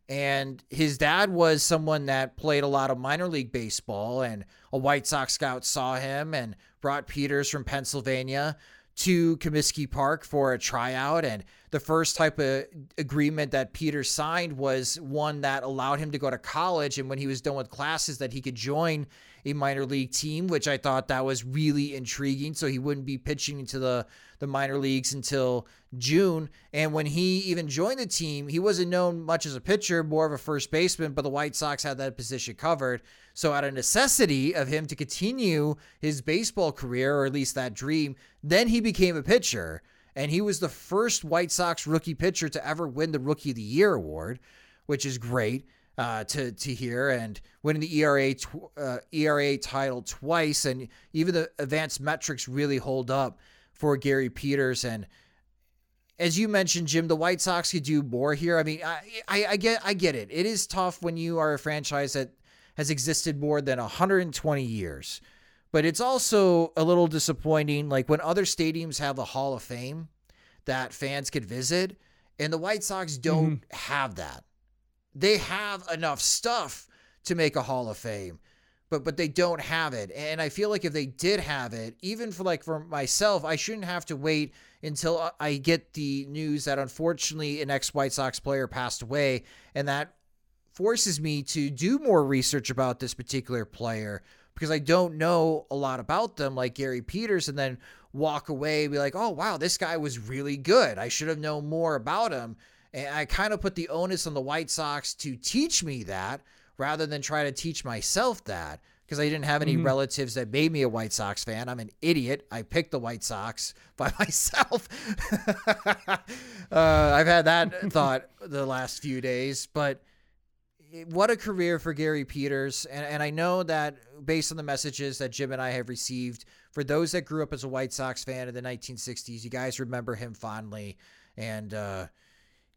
And his dad was someone that played a lot of minor league baseball, and a White Sox scout saw him and brought Peters from Pennsylvania to Comiskey Park for a tryout. And the first type of agreement that Peter signed was one that allowed him to go to college. And when he was done with classes, that he could join a minor league team, which I thought that was really intriguing. So he wouldn't be pitching into the, the minor leagues until June. And when he even joined the team, he wasn't known much as a pitcher, more of a first baseman, but the White Sox had that position covered. So, out of necessity of him to continue his baseball career, or at least that dream, then he became a pitcher. And he was the first White Sox rookie pitcher to ever win the Rookie of the Year award, which is great uh, to to hear. And winning the ERA tw- uh, ERA title twice, and even the advanced metrics really hold up for Gary Peters. And as you mentioned, Jim, the White Sox could do more here. I mean, I, I, I get I get it. It is tough when you are a franchise that has existed more than 120 years. But it's also a little disappointing, like when other stadiums have a Hall of Fame that fans could visit, and the White Sox don't mm-hmm. have that. They have enough stuff to make a Hall of Fame, but but they don't have it. And I feel like if they did have it, even for like for myself, I shouldn't have to wait until I get the news that unfortunately an ex White Sox player passed away, and that forces me to do more research about this particular player because I don't know a lot about them, like Gary Peters, and then walk away be like, oh, wow, this guy was really good. I should have known more about him. And I kind of put the onus on the White Sox to teach me that rather than try to teach myself that because I didn't have any mm-hmm. relatives that made me a White Sox fan. I'm an idiot. I picked the White Sox *laughs* by myself. *laughs* uh, I've had that *laughs* thought the last few days, but what a career for Gary Peters. And, and I know that based on the messages that Jim and I have received, for those that grew up as a White Sox fan in the 1960s, you guys remember him fondly. And uh,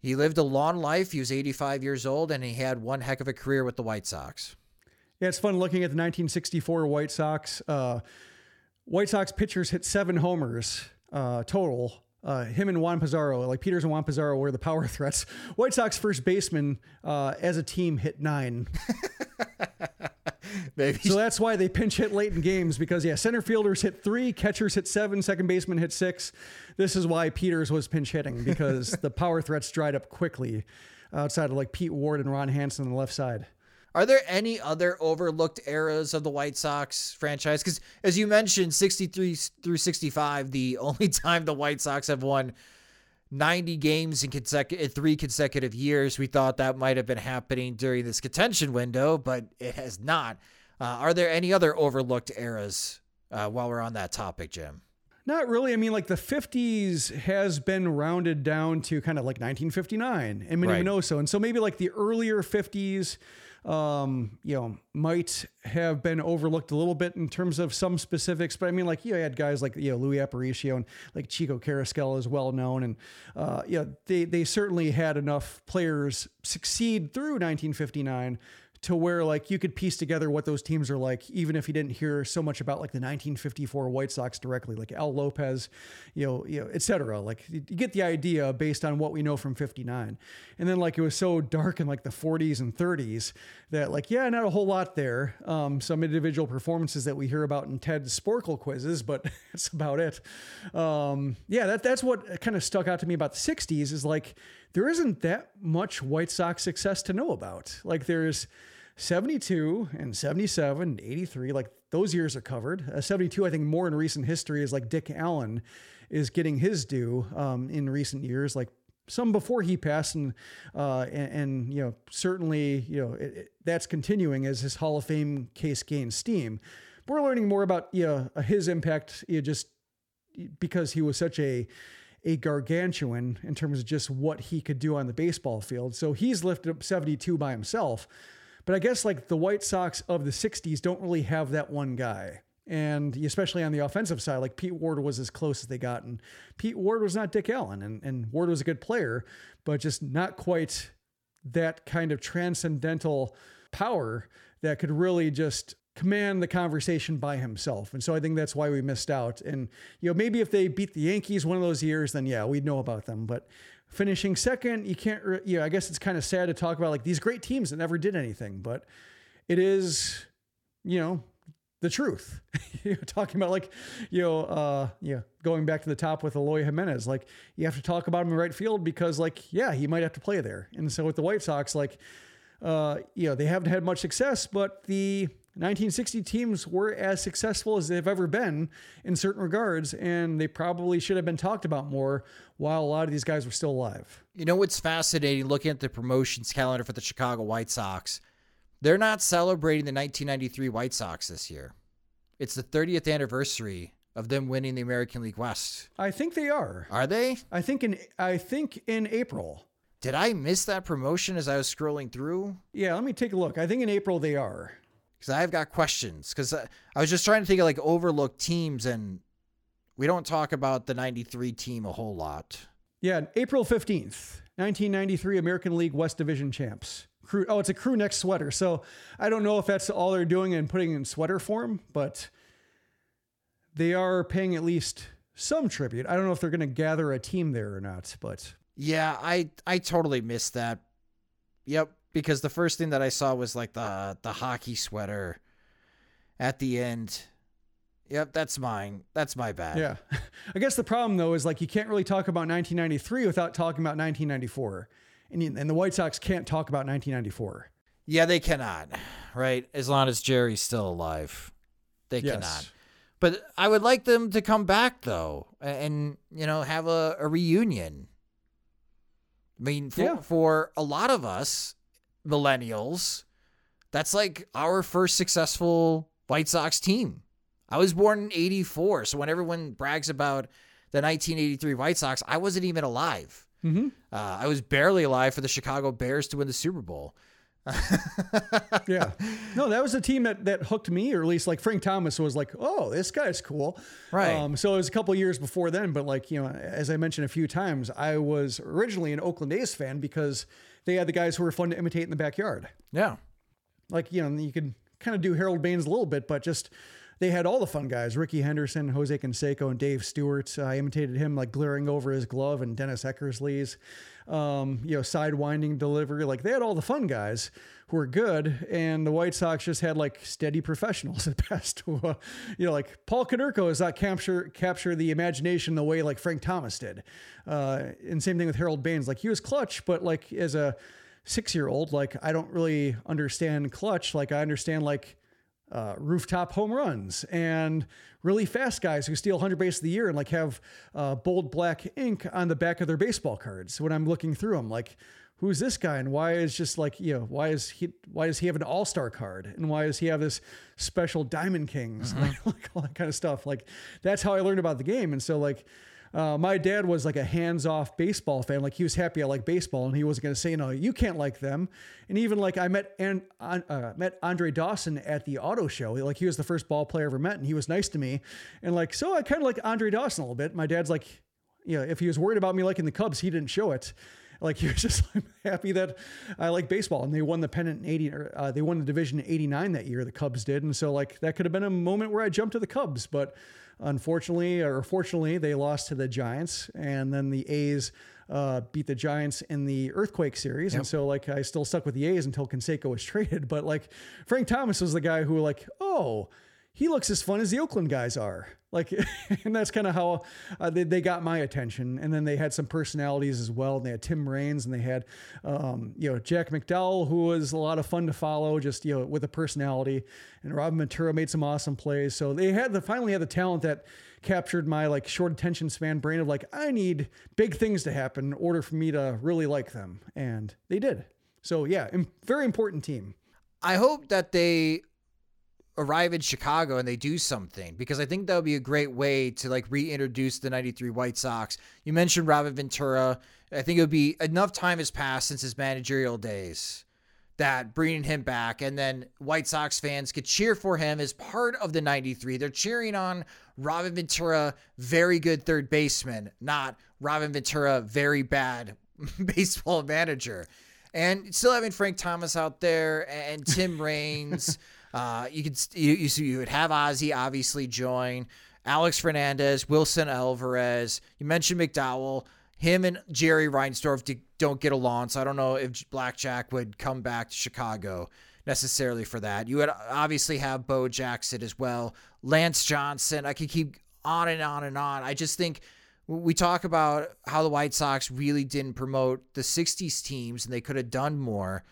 he lived a long life. He was 85 years old, and he had one heck of a career with the White Sox. Yeah, it's fun looking at the 1964 White Sox. Uh, White Sox pitchers hit seven homers uh, total uh, him and Juan Pizarro, like Peters and Juan Pizarro, were the power *laughs* threats. White Sox first baseman uh, as a team hit nine. *laughs* *laughs* Maybe. So that's why they pinch hit late in games because yeah, center fielders hit three, catchers hit seven, second baseman hit six. This is why Peters was pinch hitting because *laughs* the power threats dried up quickly outside of like Pete Ward and Ron Hansen on the left side. Are there any other overlooked eras of the White Sox franchise? Because as you mentioned, 63 through 65, the *laughs* only time the White Sox have won 90 games in consecutive three consecutive years. We thought that might have been happening during this contention window, but it has not. Uh, are there any other overlooked eras uh, while we're on that topic, Jim? Not really. I mean, like the 50s has been rounded down to kind of like 1959 and Minnie right. Minoso. And so maybe like the earlier 50s, um, you know, might have been overlooked a little bit in terms of some specifics. But I mean, like, you, know, you had guys like, you know, Luis Aparicio and like Chico Carrasquel is well known. And, uh, yeah, they, they certainly had enough players succeed through 1959 to where like you could piece together what those teams are like, even if you didn't hear so much about like the 1954 White Sox directly, like Al Lopez, you know, you know, et cetera. Like you get the idea based on what we know from 59. And then like it was so dark in like the 40s and 30s that like, yeah, not a whole lot there. Um, some individual performances that we hear about in Ted's Sporcle quizzes, but *laughs* that's about it. Um, yeah, that, that's what kind of stuck out to me about the 60s is like, there isn't that much White Sox success to know about. Like there's 72 and 77 and 83, like those years are covered. Uh, 72, I think more in recent history is like Dick Allen is getting his due um, in recent years. Like some before he passed, and uh, and, and you know certainly you know it, it, that's continuing as his Hall of Fame case gains steam. But we're learning more about you know his impact, you know, just because he was such a a gargantuan in terms of just what he could do on the baseball field. So he's lifted up 72 by himself. But I guess like the White Sox of the 60s don't really have that one guy. And especially on the offensive side, like Pete Ward was as close as they got. And Pete Ward was not Dick Allen. And, and Ward was a good player, but just not quite that kind of transcendental power that could really just command the conversation by himself. And so I think that's why we missed out. And, you know, maybe if they beat the Yankees one of those years, then yeah, we'd know about them. But finishing second, you can't, re- you know, I guess it's kind of sad to talk about like these great teams that never did anything, but it is, you know, the truth. *laughs* you know, talking about like, you know, uh, yeah, going back to the top with Eloy Jimenez, like you have to talk about him in right field because like, yeah, he might have to play there. And so with the White Sox, like, uh, you know, they haven't had much success, but the 1960 teams were as successful as they've ever been in certain regards, and they probably should have been talked about more while a lot of these guys were still alive. You know what's fascinating looking at the promotions calendar for the Chicago White Sox? They're not celebrating the 1993 White Sox this year. It's the 30th anniversary of them winning the American League West. I think they are. Are they? I think in I think in April. Did I miss that promotion as I was scrolling through? Yeah, let me take a look. I think in April they are because I've got questions. Because I, uh, I was just trying to think of like overlooked teams, and we don't talk about the 93 team a whole lot. Yeah, April 15th, 1993 American League West Division champs. Crew, oh, it's a crew neck sweater. So I don't know if that's all they're doing and putting in sweater form, but they are paying at least some tribute. I don't know if they're going to gather a team there or not, but yeah, I I totally missed that. Yep, because the first thing that I saw was like the the hockey sweater at the end. Yep, that's mine. That's my bad. Yeah. *laughs* I guess the problem though is like you can't really talk about 1993 without talking about 1994. And and the White Sox can't talk about 1994. Yeah, they cannot. Right? As long as Jerry's still alive. They Yes. cannot. But I would like them to come back though and you know have a, a reunion. I mean, for, Yeah. for a lot of us millennials, that's like our first successful White Sox team. I was born in 84, so when everyone brags about the 1983 White Sox, I wasn't even alive. Mm-hmm. Uh, I was barely alive for the Chicago Bears to win the Super Bowl. *laughs* Yeah. No, that was a team that that hooked me, or at least like Frank Thomas was like, oh, this guy's cool. Right. Um, so it was a couple years before then, but like, you know, as I mentioned a few times, I was originally an Oakland A's fan because they had the guys who were fun to imitate in the backyard. Yeah. Like, you know, you could kind of do Harold Baines a little bit, but just they had all the fun guys Rickey Henderson, Jose Canseco, and Dave Stewart. I imitated him like glaring over his glove and Dennis Eckersley's, um, you know, sidewinding delivery. Like they had all the fun guys who were good, and the White Sox just had like steady professionals *laughs* at best. Uh, *laughs* you know, like Paul Konerko does not capture capture the imagination the way like Frank Thomas did. Uh, and same thing with Harold Baines. Like he was clutch, but like as a six year old, like I don't really understand clutch. Like I understand like uh, rooftop home runs and really fast guys who steal 100 base of the year and like have uh, bold black ink on the back of their baseball cards when I'm looking through them. Like, who's this guy and why is just like you know why is he why does he have an all-star card and why does he have this special diamond kings like, *laughs* like all that kind of stuff like that's how i learned about the game and so like uh, my dad was like a hands-off baseball fan. Like he was happy I like baseball, and he wasn't going to say no. You can't like them. And even like I met and uh, met Andre Dawson at the auto show. Like he was the first ball player I ever met, and he was nice to me. And like so, I kind of like Andre Dawson a little bit. My dad's like, you know, if he was worried about me liking the Cubs, he didn't show it. Like *laughs* he was just like, happy that I like baseball, and they won the pennant in eighty. Or, uh, they won the division in eighty nine that year. The Cubs did, and so like that could have been a moment where I jumped to the Cubs, but unfortunately or fortunately, they lost to the Giants, and then the A's uh, beat the Giants in the Earthquake series, and so like I still stuck with the A's until Canseco was *laughs* traded. But like Frank Thomas was the guy who like, oh. He looks as fun as the Oakland guys are. Like, *laughs* and that's kind of how uh, they, they got my attention. And then they had some personalities as well. And they had Tim Raines and they had, um, you know, Jack McDowell, who was a lot of fun to follow, just, you know, with a personality. And Robin Ventura made some awesome plays. So they had the, finally had the talent that captured my like short attention span brain of like, I need big things to happen in order for me to really like them. And they did. So yeah, very important team. I hope that they arrive in Chicago and they do something because I think that would be a great way to like reintroduce the 93 White Sox. You mentioned Robin Ventura. I think it would be enough time has passed since his managerial days that bringing him back and then White Sox fans could cheer for him as part of the 93. They're cheering on Robin Ventura, very good third baseman, not Robin Ventura, very bad *laughs* baseball manager. And still having Frank Thomas out there and Tim Raines. Uh, you could you, you, you would have Ozzie obviously join Alex Fernandez, Wilson Alvarez. You mentioned McDowell. Him and Jerry Reinsdorf don't get along, so I don't know if Blackjack would come back to Chicago necessarily for that. You would obviously have Bo Jackson as well, Lance Johnson. I could keep on and on and on. I just think we talk about how the White Sox really didn't promote the 60s teams and they could have done more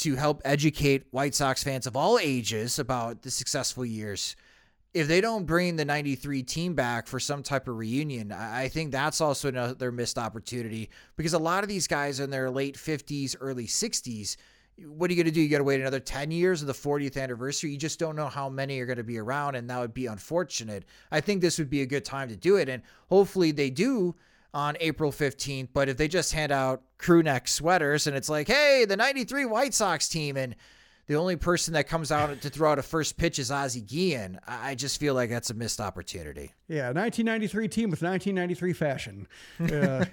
to help educate White Sox fans of all ages about the successful years. If they don't bring the 93 team back for some type of reunion, I think that's also another missed opportunity because a lot of these guys in their late 50s, early 60s, what are you going to do? You got to wait another 10 years of the 40th anniversary. You just don't know how many are going to be around, and that would be unfortunate. I think this would be a good time to do it, and hopefully they do on April 15th. But if they just hand out crew neck sweaters and it's like, hey, the 93 White Sox team, and the only person that comes out to throw out a first pitch is Ozzie Guillen, I just feel like that's a missed opportunity. Yeah, 1993 team with 1993 fashion. *laughs* Uh,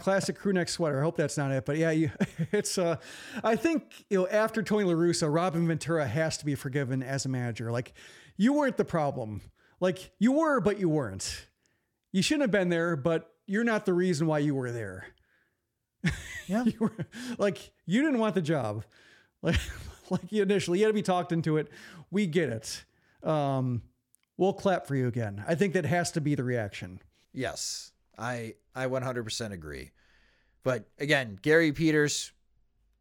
classic crew neck sweater. I hope that's not it. But yeah, you, *laughs* it's, uh, I think, you know, after Tony La Russa, Robin Ventura has to be forgiven as a manager. Like, you weren't the problem. Like, you were, but you weren't. You shouldn't have been there, but you're not the reason why you were there. *laughs* Yeah. you were, like you didn't want the job. *laughs* Like like you initially you had to be talked into it. We get it. Um, we'll clap for you again. I think that has to be the reaction. Yes. I I 100% agree. But again, Gary Peters,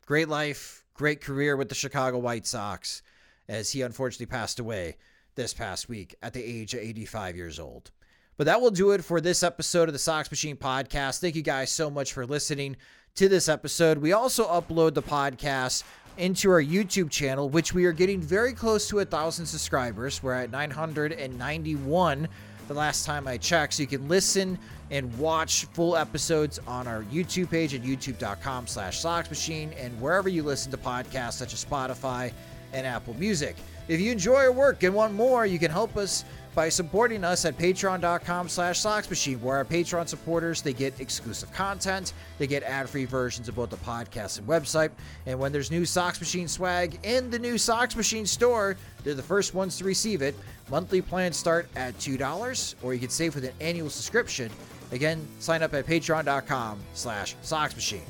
great life, great career with the Chicago White Sox as he unfortunately passed away this past week at the age of 85 years old. But that will do it for this episode of the Sox Machine podcast. Thank you guys so much for listening to this episode. We also upload the podcast into our YouTube channel, which we are getting very close to a thousand subscribers. We're at 991 the last time I checked. So you can listen and watch full episodes on our YouTube page at youtube.com slash Sox Machine and wherever you listen to podcasts such as Spotify and Apple Music. If you enjoy our work and want more, you can help us by supporting us at patreon.com slash soxmachine where our patreon supporters they get exclusive content they get ad-free versions of both the podcast and website and when there's new sox machine swag in the new sox machine store they're the first ones to receive it. Monthly plans start at $2 or you can save with an annual subscription. Again sign up at patreon.com slash soxmachine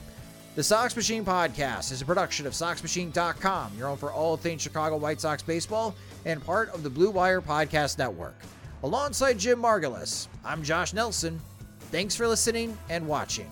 the Sox Machine Podcast is a production of SoxMachine.com, your home for all things Chicago White Sox baseball and part of the Blue Wire Podcast Network. Alongside Jim Margalus, I'm Josh Nelson. Thanks for listening and watching.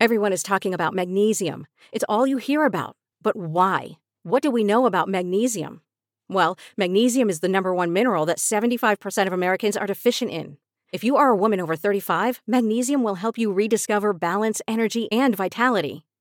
Everyone is talking about magnesium. It's all you hear about. But why? What do we know about magnesium? Well, magnesium is the number one mineral that 75% of Americans are deficient in. If you are a woman over 35, magnesium will help you rediscover balance, energy, and vitality.